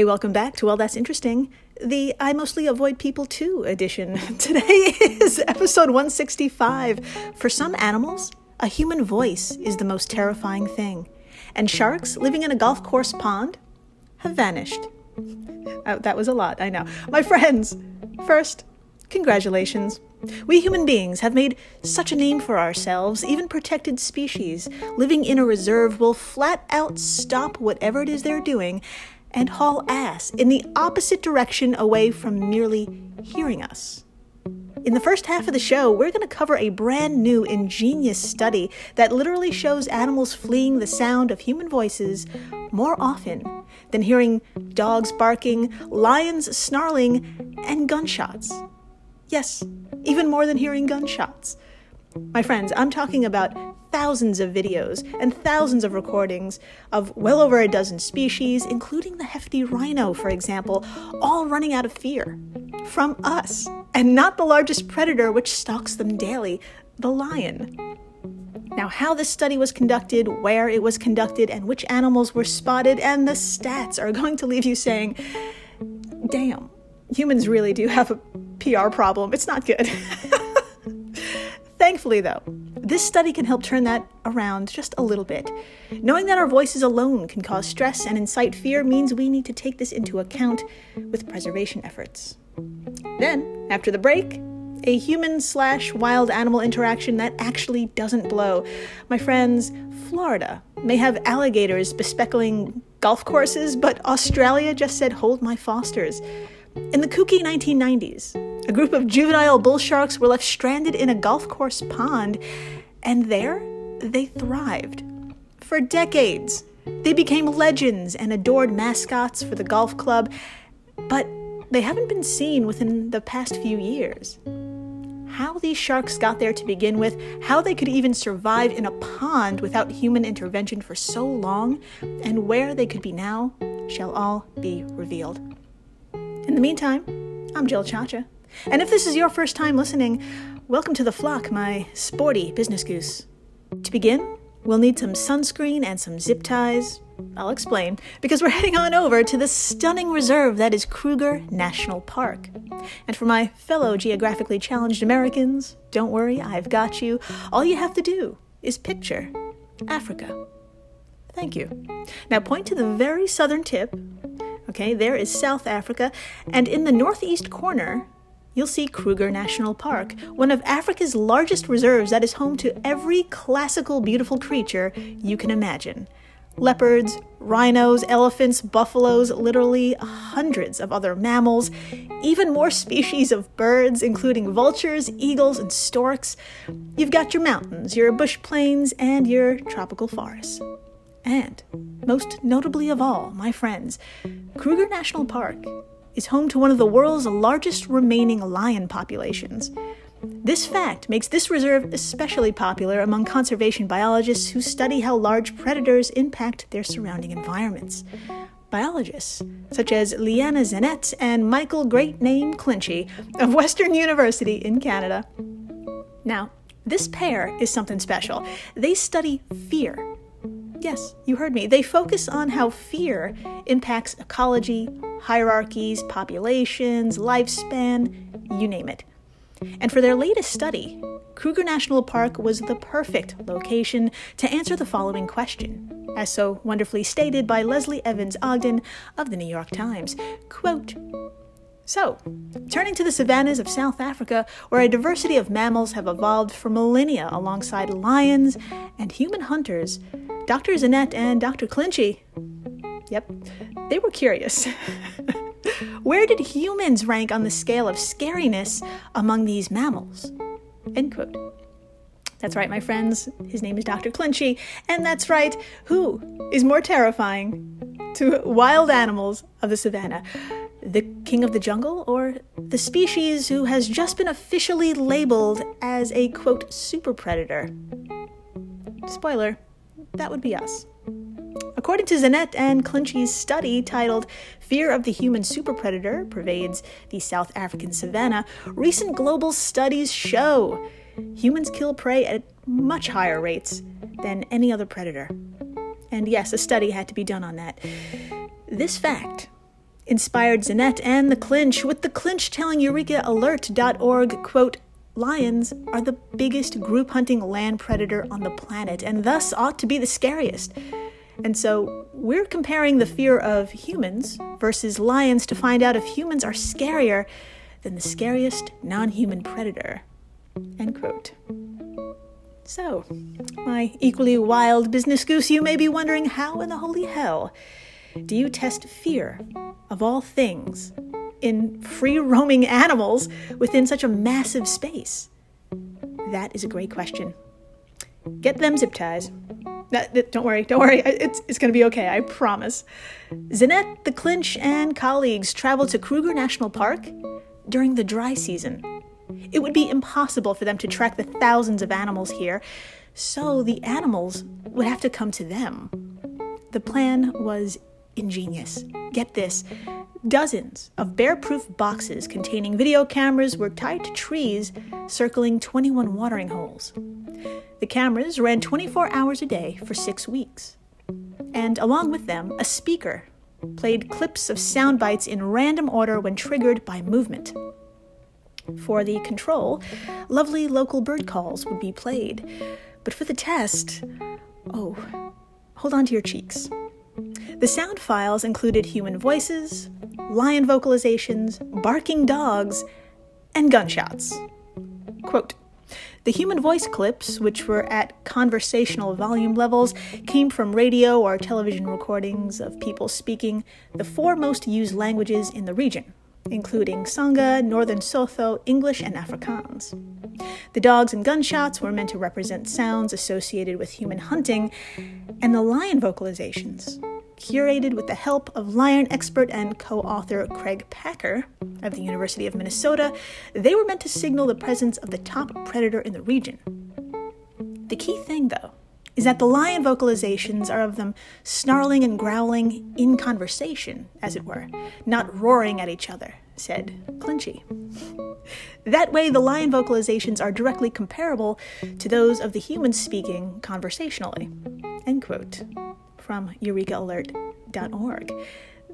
Hey, welcome back to Well, That's Interesting, the I Mostly Avoid People Too edition. Today is episode 165. For some animals, a human voice is the most terrifying thing, and sharks living in a golf course pond have vanished. Oh, that was a lot, I know. My friends, first, congratulations. We human beings have made such a name for ourselves, even protected species living in a reserve will flat out stop whatever it is they're doing and haul ass in the opposite direction away from merely hearing us. In the first half of the show, we're going to cover a brand new ingenious study that literally shows animals fleeing the sound of human voices more often than hearing dogs barking, lions snarling, and gunshots. Yes, even more than hearing gunshots. My friends, I'm talking about thousands of videos and thousands of recordings of well over a dozen species, including the hefty rhino, for example, all running out of fear from us, and not the largest predator which stalks them daily, the lion. Now, how this study was conducted, where it was conducted, and which animals were spotted, and the stats are going to leave you saying, damn, humans really do have a PR problem. It's not good. Thankfully, though, this study can help turn that around just a little bit. Knowing that our voices alone can cause stress and incite fear means we need to take this into account with preservation efforts. Then, after the break, a human slash wild animal interaction that actually doesn't blow. My friends, Florida may have alligators bespeckling golf courses, but Australia just said, Hold my fosters. In the kooky 1990s, a group of juvenile bull sharks were left stranded in a golf course pond, and there they thrived. For decades, they became legends and adored mascots for the golf club, but they haven't been seen within the past few years. How these sharks got there to begin with, how they could even survive in a pond without human intervention for so long, and where they could be now shall all be revealed. In the meantime, I'm Jill Chacha. And if this is your first time listening, welcome to the flock, my sporty business goose. To begin, we'll need some sunscreen and some zip ties. I'll explain, because we're heading on over to the stunning reserve that is Kruger National Park. And for my fellow geographically challenged Americans, don't worry, I've got you. All you have to do is picture Africa. Thank you. Now point to the very southern tip. Okay, there is South Africa, and in the northeast corner, you'll see Kruger National Park, one of Africa's largest reserves that is home to every classical beautiful creature you can imagine. Leopards, rhinos, elephants, buffaloes, literally hundreds of other mammals, even more species of birds, including vultures, eagles, and storks. You've got your mountains, your bush plains, and your tropical forests. And, most notably of all, my friends, Kruger National Park is home to one of the world's largest remaining lion populations. This fact makes this reserve especially popular among conservation biologists who study how large predators impact their surrounding environments. Biologists such as Liana Zanette and Michael Great Name Clinchy of Western University in Canada. Now, this pair is something special. They study fear Yes, you heard me. They focus on how fear impacts ecology, hierarchies, populations, lifespan, you name it. And for their latest study, Kruger National Park was the perfect location to answer the following question, as so wonderfully stated by Leslie Evans Ogden of the New York Times. Quote, so, turning to the savannas of South Africa, where a diversity of mammals have evolved for millennia alongside lions and human hunters, Dr. Zanette and Dr. Clinchy, yep, they were curious. Where did humans rank on the scale of scariness among these mammals? End quote. That's right, my friends. His name is Dr. Clinchy. And that's right, who is more terrifying to wild animals of the savannah? The king of the jungle or the species who has just been officially labeled as a quote super predator? Spoiler, that would be us. According to Zanette and Clinchy's study titled Fear of the Human Superpredator Pervades the South African Savannah, recent global studies show humans kill prey at much higher rates than any other predator. And yes, a study had to be done on that. This fact inspired Zanette and the Clinch, with the Clinch telling EurekAlert.org, quote, Lions are the biggest group hunting land predator on the planet and thus ought to be the scariest. And so we're comparing the fear of humans versus lions to find out if humans are scarier than the scariest non human predator. End quote. So, my equally wild business goose, you may be wondering how in the holy hell do you test fear of all things in free roaming animals within such a massive space? That is a great question. Get them zip ties. don't worry, don't worry. It's, it's going to be okay, I promise. Zanette, the Clinch, and colleagues traveled to Kruger National Park during the dry season. It would be impossible for them to track the thousands of animals here, so the animals would have to come to them. The plan was ingenious. Get this dozens of bear proof boxes containing video cameras were tied to trees circling 21 watering holes. The cameras ran 24 hours a day for six weeks. And along with them, a speaker played clips of sound bites in random order when triggered by movement. For the control, lovely local bird calls would be played. But for the test, oh, hold on to your cheeks. The sound files included human voices, lion vocalizations, barking dogs, and gunshots. Quote, the human voice clips, which were at conversational volume levels, came from radio or television recordings of people speaking the four most used languages in the region including Tsonga, Northern Sotho, English, and Afrikaans. The dogs and gunshots were meant to represent sounds associated with human hunting, and the lion vocalizations, curated with the help of lion expert and co author Craig Packer of the University of Minnesota, they were meant to signal the presence of the top predator in the region. The key thing, though, is that the lion vocalizations are of them snarling and growling in conversation, as it were, not roaring at each other, said Clinchy. That way, the lion vocalizations are directly comparable to those of the humans speaking conversationally. End quote. From EurekAlert.org.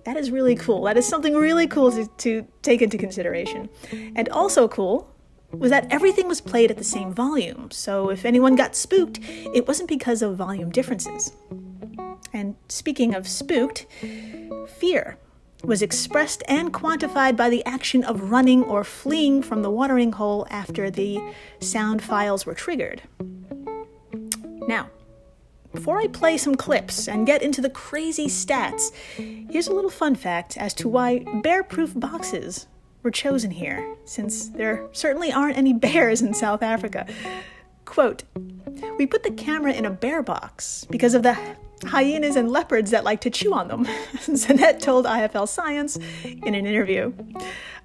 That is really cool. That is something really cool to, to take into consideration. And also cool was that everything was played at the same volume, so if anyone got spooked, it wasn't because of volume differences. And speaking of spooked, fear was expressed and quantified by the action of running or fleeing from the watering hole after the sound files were triggered. Now, before I play some clips and get into the crazy stats, here's a little fun fact as to why bear proof boxes were chosen here, since there certainly aren't any bears in South Africa. Quote, we put the camera in a bear box because of the hyenas and leopards that like to chew on them, Zanette told IFL Science in an interview.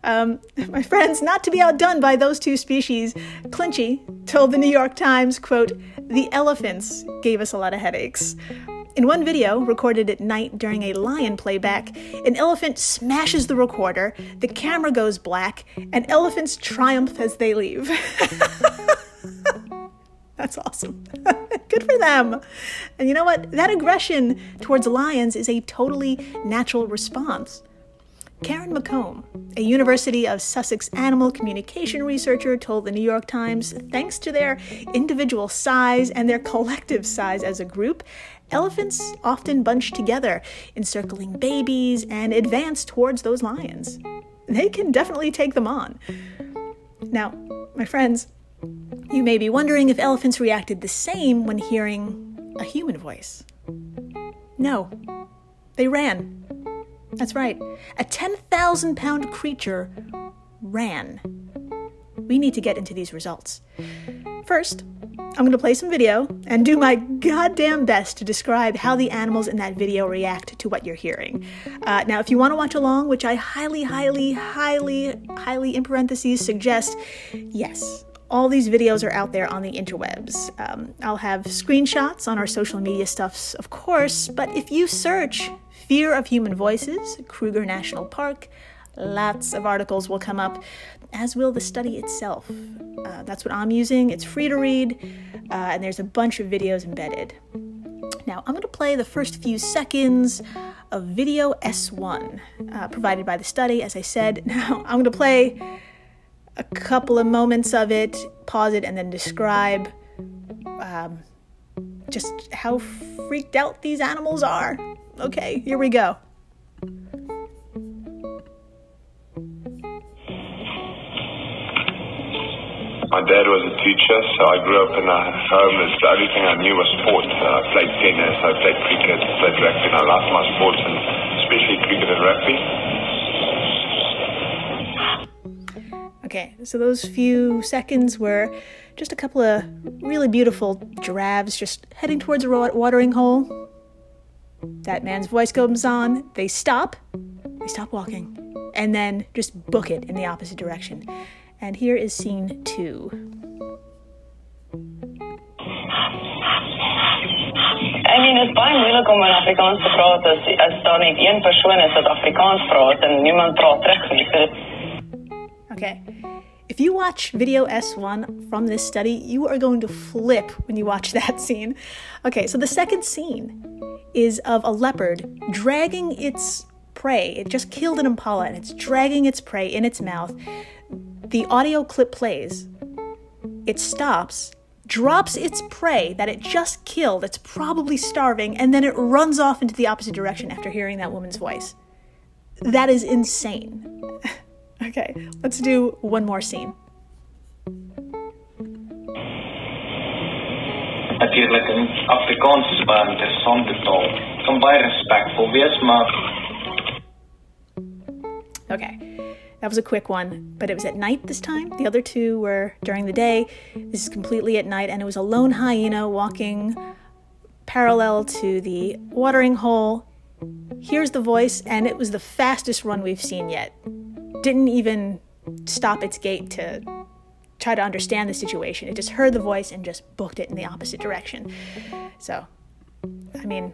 Um, my friends, not to be outdone by those two species, Clinchy told the New York Times, quote, the elephants gave us a lot of headaches. In one video, recorded at night during a lion playback, an elephant smashes the recorder, the camera goes black, and elephants triumph as they leave. That's awesome. Good for them. And you know what? That aggression towards lions is a totally natural response. Karen McComb, a University of Sussex animal communication researcher, told the New York Times thanks to their individual size and their collective size as a group, elephants often bunch together, encircling babies, and advance towards those lions. They can definitely take them on. Now, my friends, you may be wondering if elephants reacted the same when hearing a human voice. No, they ran. That's right. A 10,000 pound creature ran. We need to get into these results. First, I'm going to play some video and do my goddamn best to describe how the animals in that video react to what you're hearing. Uh, now, if you want to watch along, which I highly, highly, highly, highly, in parentheses, suggest, yes, all these videos are out there on the interwebs. Um, I'll have screenshots on our social media stuffs, of course, but if you search Fear of Human Voices, Kruger National Park, lots of articles will come up, as will the study itself. Uh, that's what I'm using. It's free to read, uh, and there's a bunch of videos embedded. Now, I'm going to play the first few seconds of video S1 uh, provided by the study, as I said. Now, I'm going to play a couple of moments of it, pause it, and then describe um, just how freaked out these animals are. Okay, here we go. My dad was a teacher, so I grew up in a home. That's the only thing I knew was sport. Uh, I played tennis, I played cricket, I played rugby, and I loved my sports, and especially cricket and rugby. Okay, so those few seconds were just a couple of really beautiful giraffes just heading towards a watering hole. That man's voice comes on, they stop, they stop walking, and then just book it in the opposite direction. And here is scene two. I mean, is baie moeilik om in Afrikaans te praat as daar net een persoon is wat Afrikaans en niemand praat. Okay. If you watch video S1 from this study, you are going to flip when you watch that scene. Okay, so the second scene is of a leopard dragging its prey. It just killed an impala and it's dragging its prey in its mouth the audio clip plays, it stops, drops its prey that it just killed, it's probably starving, and then it runs off into the opposite direction after hearing that woman's voice. That is insane. okay, let's do one more scene. Een Afrikaans is baie interessante taal. Kan baie respectful wees, maar Okay. That was a quick one, but it was at night this time. The other two were during the day. This is completely at night, and it was a lone hyena walking parallel to the watering hole. Here's the voice, and it was the fastest run we've seen yet. Didn't even stop its gait to try to understand the situation. It just heard the voice and just booked it in the opposite direction. So, I mean,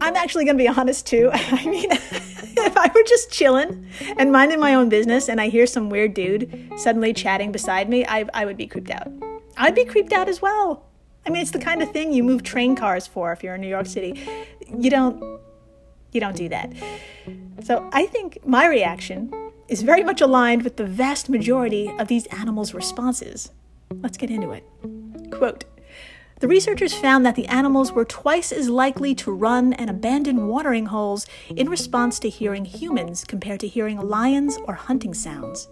I'm actually going to be honest too. I mean, if I were just chilling and minding my own business and I hear some weird dude suddenly chatting beside me, I, I would be creeped out. I'd be creeped out as well. I mean, it's the kind of thing you move train cars for if you're in New York City. You don't you don't do that. So, I think my reaction is very much aligned with the vast majority of these animals' responses. Let's get into it. Quote the researchers found that the animals were twice as likely to run and abandon watering holes in response to hearing humans compared to hearing lions or hunting sounds.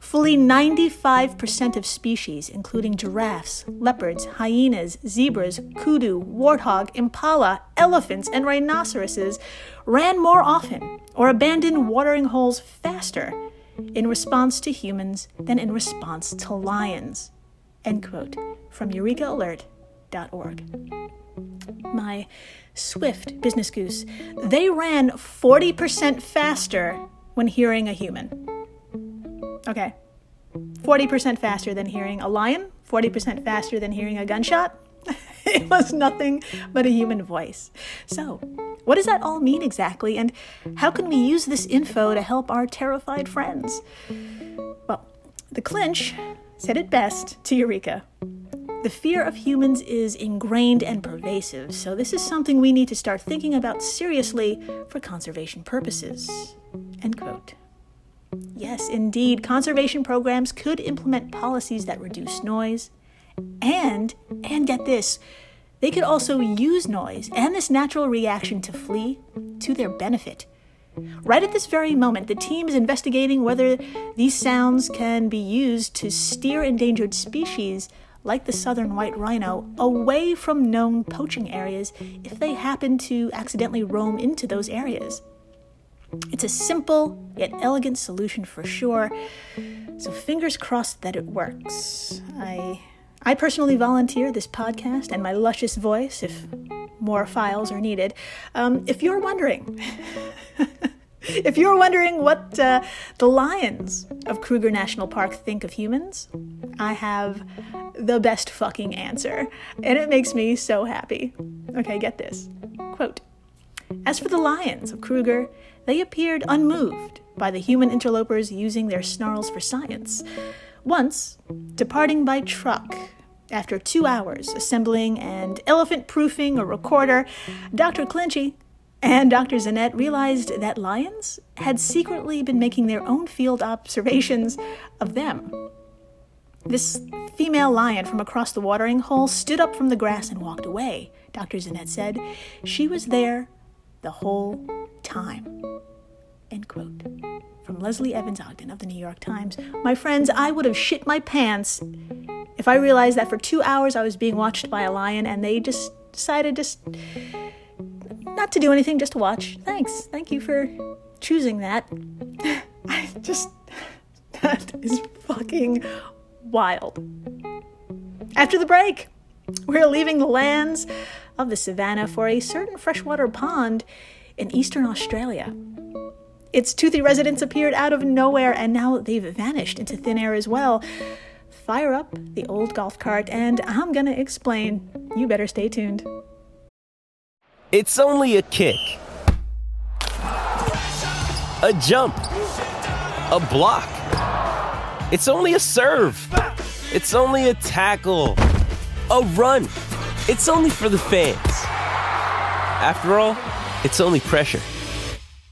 Fully 95% of species, including giraffes, leopards, hyenas, zebras, kudu, warthog, impala, elephants, and rhinoceroses, ran more often or abandoned watering holes faster in response to humans than in response to lions. End quote. From EurekAlert. My Swift business goose, they ran 40% faster when hearing a human. Okay. 40% faster than hearing a lion, 40% faster than hearing a gunshot. it was nothing but a human voice. So, what does that all mean exactly, and how can we use this info to help our terrified friends? Well, the clinch said it best to Eureka. The fear of humans is ingrained and pervasive, so this is something we need to start thinking about seriously for conservation purposes. End quote. Yes, indeed, conservation programs could implement policies that reduce noise, and, and get this, they could also use noise and this natural reaction to flee to their benefit. Right at this very moment, the team is investigating whether these sounds can be used to steer endangered species like the southern white rhino, away from known poaching areas if they happen to accidentally roam into those areas. It's a simple yet elegant solution for sure, so fingers crossed that it works. I I personally volunteer this podcast and my luscious voice if more files are needed. Um, if you're wondering, if you're wondering what uh, the lions of Kruger National Park think of humans, I have the best fucking answer, and it makes me so happy. Okay, get this. Quote As for the lions of Kruger, they appeared unmoved by the human interlopers using their snarls for science. Once, departing by truck, After two hours assembling and elephant proofing a recorder, Dr. Clinchy and Dr. Zanette realized that lions had secretly been making their own field observations of them. This female lion from across the watering hole stood up from the grass and walked away, Dr. Zanette said. She was there the whole time. End quote. From Leslie Evans Ogden of the New York Times. My friends, I would have shit my pants if I realized that for two hours I was being watched by a lion and they just decided just not to do anything, just to watch. Thanks. Thank you for choosing that. I just. That is fucking wild. After the break, we're leaving the lands of the savannah for a certain freshwater pond in eastern Australia. Its toothy residents appeared out of nowhere and now they've vanished into thin air as well. Fire up the old golf cart and I'm gonna explain. You better stay tuned. It's only a kick, a jump, a block. It's only a serve. It's only a tackle, a run. It's only for the fans. After all, it's only pressure.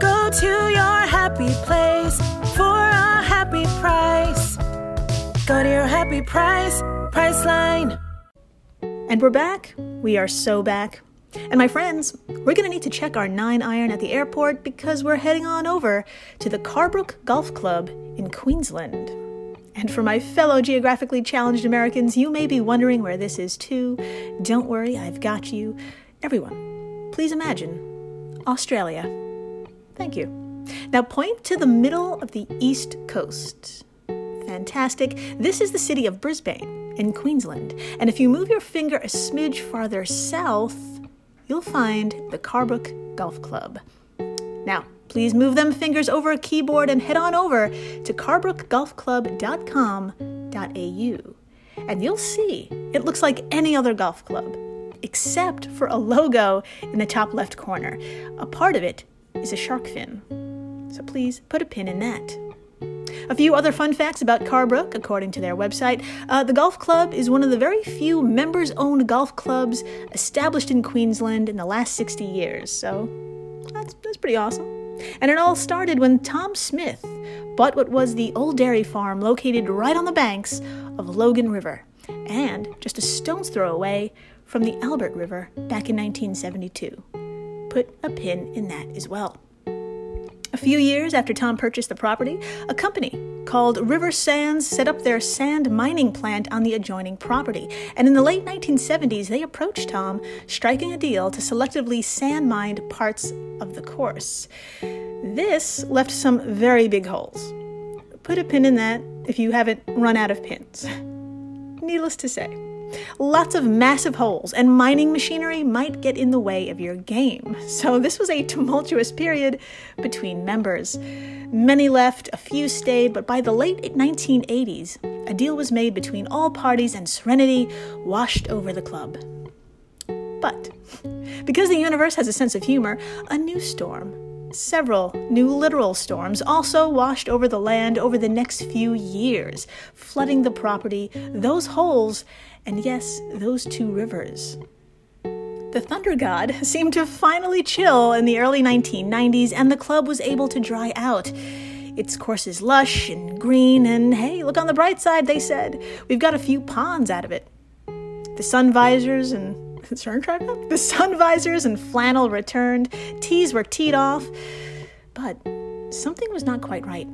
Go to your happy place for a happy price. Go to your happy price, Priceline. And we're back. We are so back. And my friends, we're going to need to check our nine iron at the airport because we're heading on over to the Carbrook Golf Club in Queensland. And for my fellow geographically challenged Americans, you may be wondering where this is too. Don't worry, I've got you. Everyone, please imagine Australia. Thank you. Now point to the middle of the East Coast. Fantastic. This is the city of Brisbane in Queensland. And if you move your finger a smidge farther south, you'll find the Carbrook Golf Club. Now, please move them fingers over a keyboard and head on over to carbrookgolfclub.com.au. And you'll see it looks like any other golf club, except for a logo in the top left corner. A part of it is a shark fin. So please put a pin in that. A few other fun facts about Carbrook, according to their website. Uh, the golf club is one of the very few members owned golf clubs established in Queensland in the last 60 years, so that's, that's pretty awesome. And it all started when Tom Smith bought what was the old dairy farm located right on the banks of Logan River, and just a stone's throw away from the Albert River back in 1972. Put a pin in that as well. A few years after Tom purchased the property, a company called River Sands set up their sand mining plant on the adjoining property. And in the late 1970s, they approached Tom, striking a deal to selectively sand mine parts of the course. This left some very big holes. Put a pin in that if you haven't run out of pins. Needless to say, Lots of massive holes, and mining machinery might get in the way of your game. So, this was a tumultuous period between members. Many left, a few stayed, but by the late 1980s, a deal was made between all parties and serenity washed over the club. But, because the universe has a sense of humor, a new storm Several new literal storms also washed over the land over the next few years, flooding the property, those holes, and yes, those two rivers. The Thunder God seemed to finally chill in the early 1990s, and the club was able to dry out. Its course is lush and green, and hey, look on the bright side, they said. We've got a few ponds out of it. The sun visors and the sun visors and flannel returned, tees were teed off, but something was not quite right.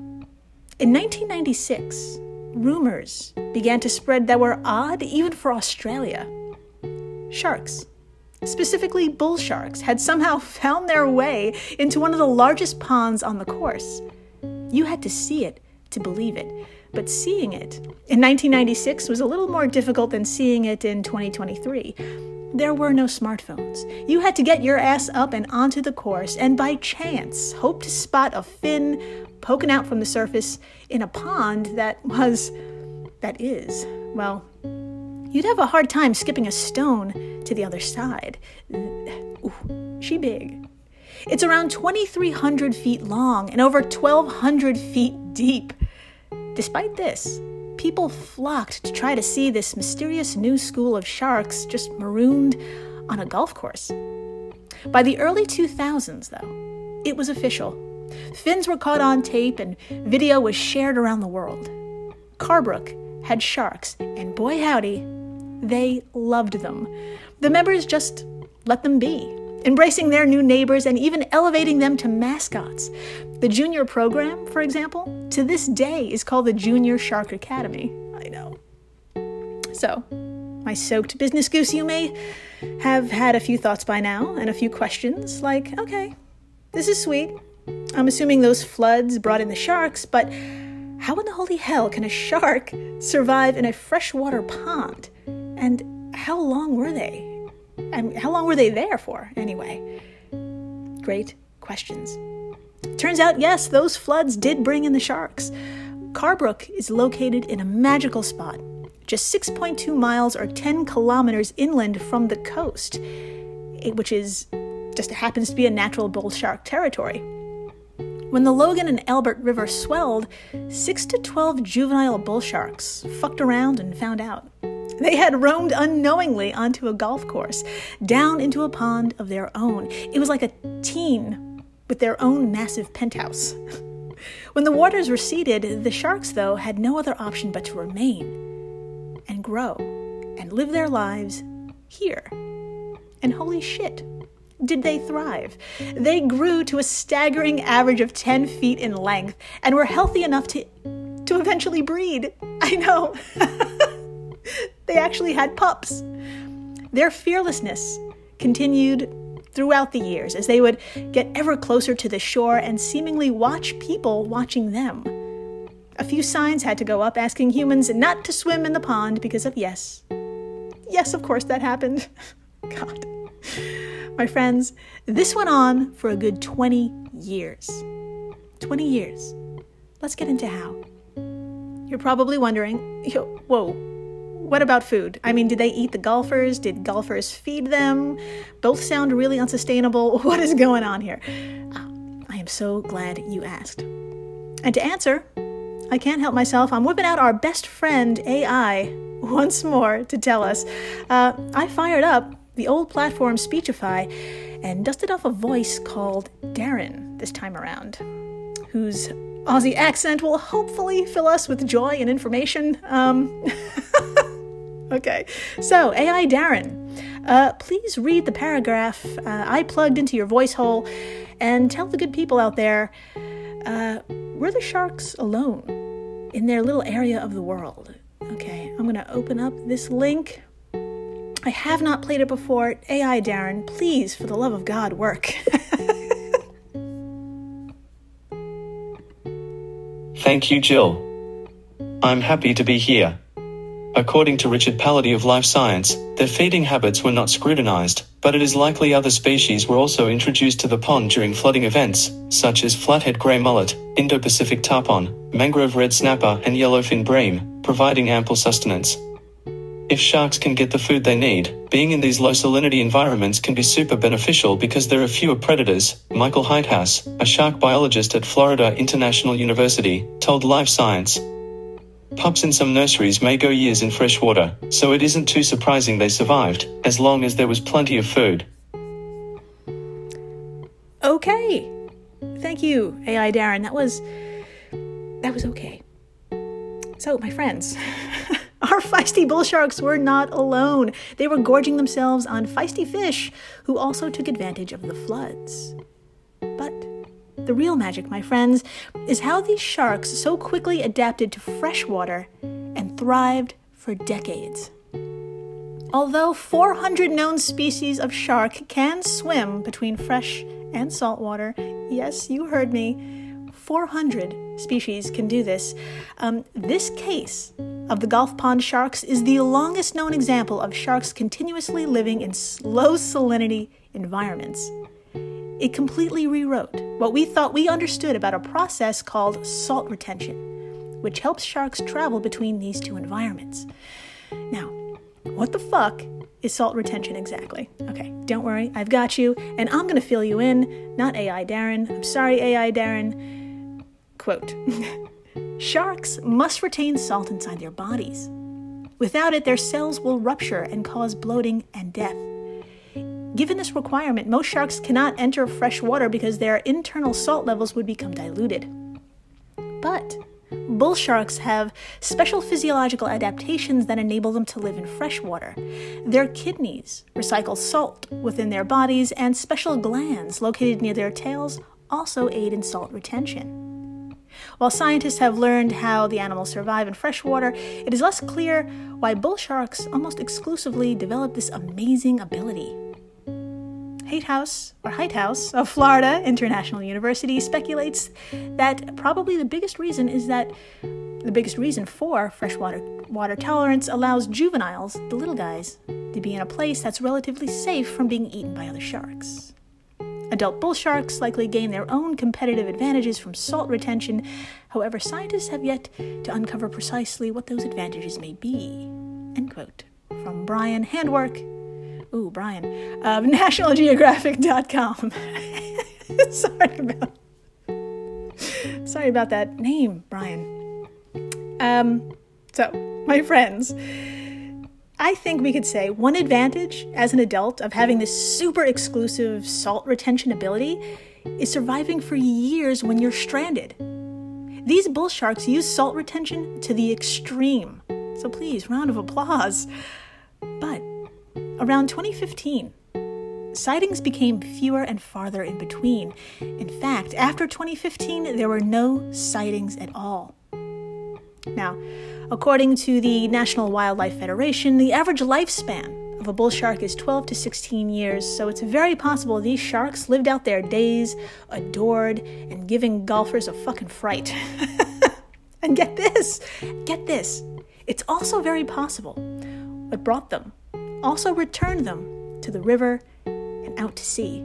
In 1996, rumors began to spread that were odd even for Australia. Sharks, specifically bull sharks, had somehow found their way into one of the largest ponds on the course. You had to see it to believe it, but seeing it in 1996 was a little more difficult than seeing it in 2023. There were no smartphones. You had to get your ass up and onto the course, and by chance, hope to spot a fin poking out from the surface in a pond that was, that is, well, you'd have a hard time skipping a stone to the other side. Ooh, she big. It's around 2,300 feet long and over 1,200 feet deep. Despite this, people flocked to try to see this mysterious new school of sharks just marooned on a golf course. By the early 2000s, though, it was official. Fins were caught on tape and video was shared around the world. Carbrook had sharks, and boy howdy, they loved them. The members just let them be, embracing their new neighbors and even elevating them to mascots. The junior program, for example, to this day is called the Junior Shark Academy. I know. So, my soaked business goose, you may have had a few thoughts by now and a few questions like, okay, this is sweet. I'm assuming those floods brought in the sharks, but how in the holy hell can a shark survive in a freshwater pond? And how long were they? And how long were they there for, anyway? Great questions. Turns out, yes, those floods did bring in the sharks. Carbrook is located in a magical spot, just 6.2 miles or 10 kilometers inland from the coast, eh, which is just happens to be a natural bull shark territory. When the Logan and Albert River swelled, 6 to 12 juvenile bull sharks fucked around and found out. They had roamed unknowingly onto a golf course, down into a pond of their own. It was like a teen with their own massive penthouse. when the waters receded, the sharks, though, had no other option but to remain and grow and live their lives here. And holy shit, did they thrive? They grew to a staggering average of 10 feet in length and were healthy enough to, to eventually breed. I know. they actually had pups. Their fearlessness continued throughout the years as they would get ever closer to the shore and seemingly watch people watching them. A few signs had to go up asking humans not to swim in the pond because of yes. Yes, of course that happened. God. My friends, this went on for a good 20 years. 20 years. Let's get into how. You're probably wondering, Yo, whoa, what about food? I mean, did they eat the golfers? Did golfers feed them? Both sound really unsustainable. What is going on here? Ah, I am so glad you asked. And to answer, I can't help myself. I'm whipping out our best friend, AI, once more to tell us. Uh, I fired up the old platform Speechify and dusted off a voice called Darren this time around, whose Aussie accent will hopefully fill us with joy and information. Um, okay, so AI Darren, uh, please read the paragraph uh, I plugged into your voice hole and tell the good people out there uh, were the sharks alone in their little area of the world? Okay, I'm to open up this link. I have not played it before. AI Darren, please, for the love of God, work. Thank you, Jill. I'm happy to be here. According to Richard Palladio of Live Science, their feeding habits were not scrutinized, but it is likely other species were also introduced to the pond during flooding events, such as flathead gray mullet, Indo-Pacific tarpon, mangrove red snapper, and yellowfin bream, providing ample sustenance. If sharks can get the food they need, being in these low salinity environments can be super beneficial because there are fewer predators, Michael Heithaus, a shark biologist at Florida International University, told Live Science. Pups in some nurseries may go years in fresh water, so it isn't too surprising they survived, as long as there was plenty of food. Okay. Thank you, AI Darren. That was that was okay. So, my friends, our feisty bull sharks were not alone. They were gorging themselves on feisty fish who also took advantage of the floods. But the real magic, my friends, is how these sharks so quickly adapted to fresh water and thrived for decades. Although 400 known species of shark can swim between fresh and salt water, yes, you heard me, 400 species can do this. Um, this case of the Gulf Pond sharks is the longest known example of sharks continuously living in low salinity environments. It completely rewrote what we thought we understood about a process called salt retention, which helps sharks travel between these two environments. Now, what the fuck is salt retention exactly? Okay, don't worry, I've got you, and I'm gonna fill you in, not AI Darren. I'm sorry, AI Darren. Quote Sharks must retain salt inside their bodies. Without it, their cells will rupture and cause bloating and death. Given this requirement, most sharks cannot enter fresh water because their internal salt levels would become diluted. But Bull sharks have special physiological adaptations that enable them to live in fresh water. Their kidneys recycle salt within their bodies, and special glands located near their tails also aid in salt retention. While scientists have learned how the animals survive in freshwater, it is less clear why bull sharks almost exclusively develop this amazing ability. Heithaus, or Heithaus of Florida International University speculates that probably the biggest reason is that the biggest reason for freshwater water tolerance allows juveniles, the little guys, to be in a place that's relatively safe from being eaten by other sharks. Adult bull sharks likely gain their own competitive advantages from salt retention. However, scientists have yet to uncover precisely what those advantages may be. End quote. From Brian Handwerk, Ooh, Brian, of NationalGeographic.com. sorry about, sorry about that name, Brian. Um, so, my friends, I think we could say one advantage as an adult of having this super exclusive salt retention ability is surviving for years when you're stranded. These bull sharks use salt retention to the extreme. So please, round of applause. But Around 2015, sightings became fewer and farther in between. In fact, after 2015, there were no sightings at all. Now, according to the National Wildlife Federation, the average lifespan of a bull shark is 12 to 16 years, so it's very possible these sharks lived out their days adored and giving golfers a fucking fright. and get this, get this, it's also very possible what brought them also returned them to the river and out to sea.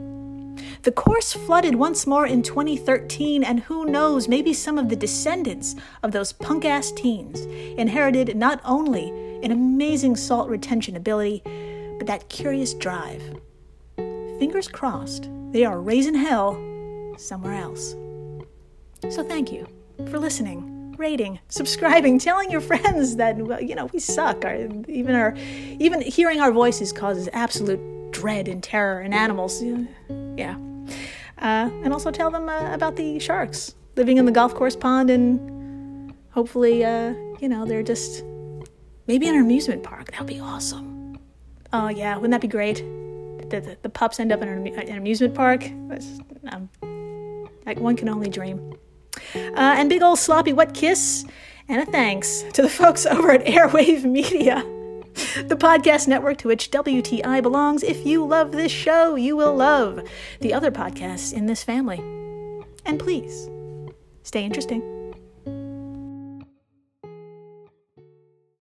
The course flooded once more in 2013, and who knows, maybe some of the descendants of those punk ass teens inherited not only an amazing salt retention ability, but that curious drive. Fingers crossed, they are raising hell somewhere else. So thank you for listening rating, subscribing, telling your friends that you know we suck. Our, even our even hearing our voices causes absolute dread and terror in animals. Yeah, uh, and also tell them uh, about the sharks living in the golf course pond and hopefully uh, you know they're just maybe in an amusement park. That would be awesome. Oh yeah, wouldn't that be great? The, the, the pups end up in an, an amusement park. Um, like one can only dream. Uh, and big old sloppy wet kiss and a thanks to the folks over at Airwave Media, the podcast network to which WTI belongs. If you love this show, you will love the other podcasts in this family. And please, stay interesting.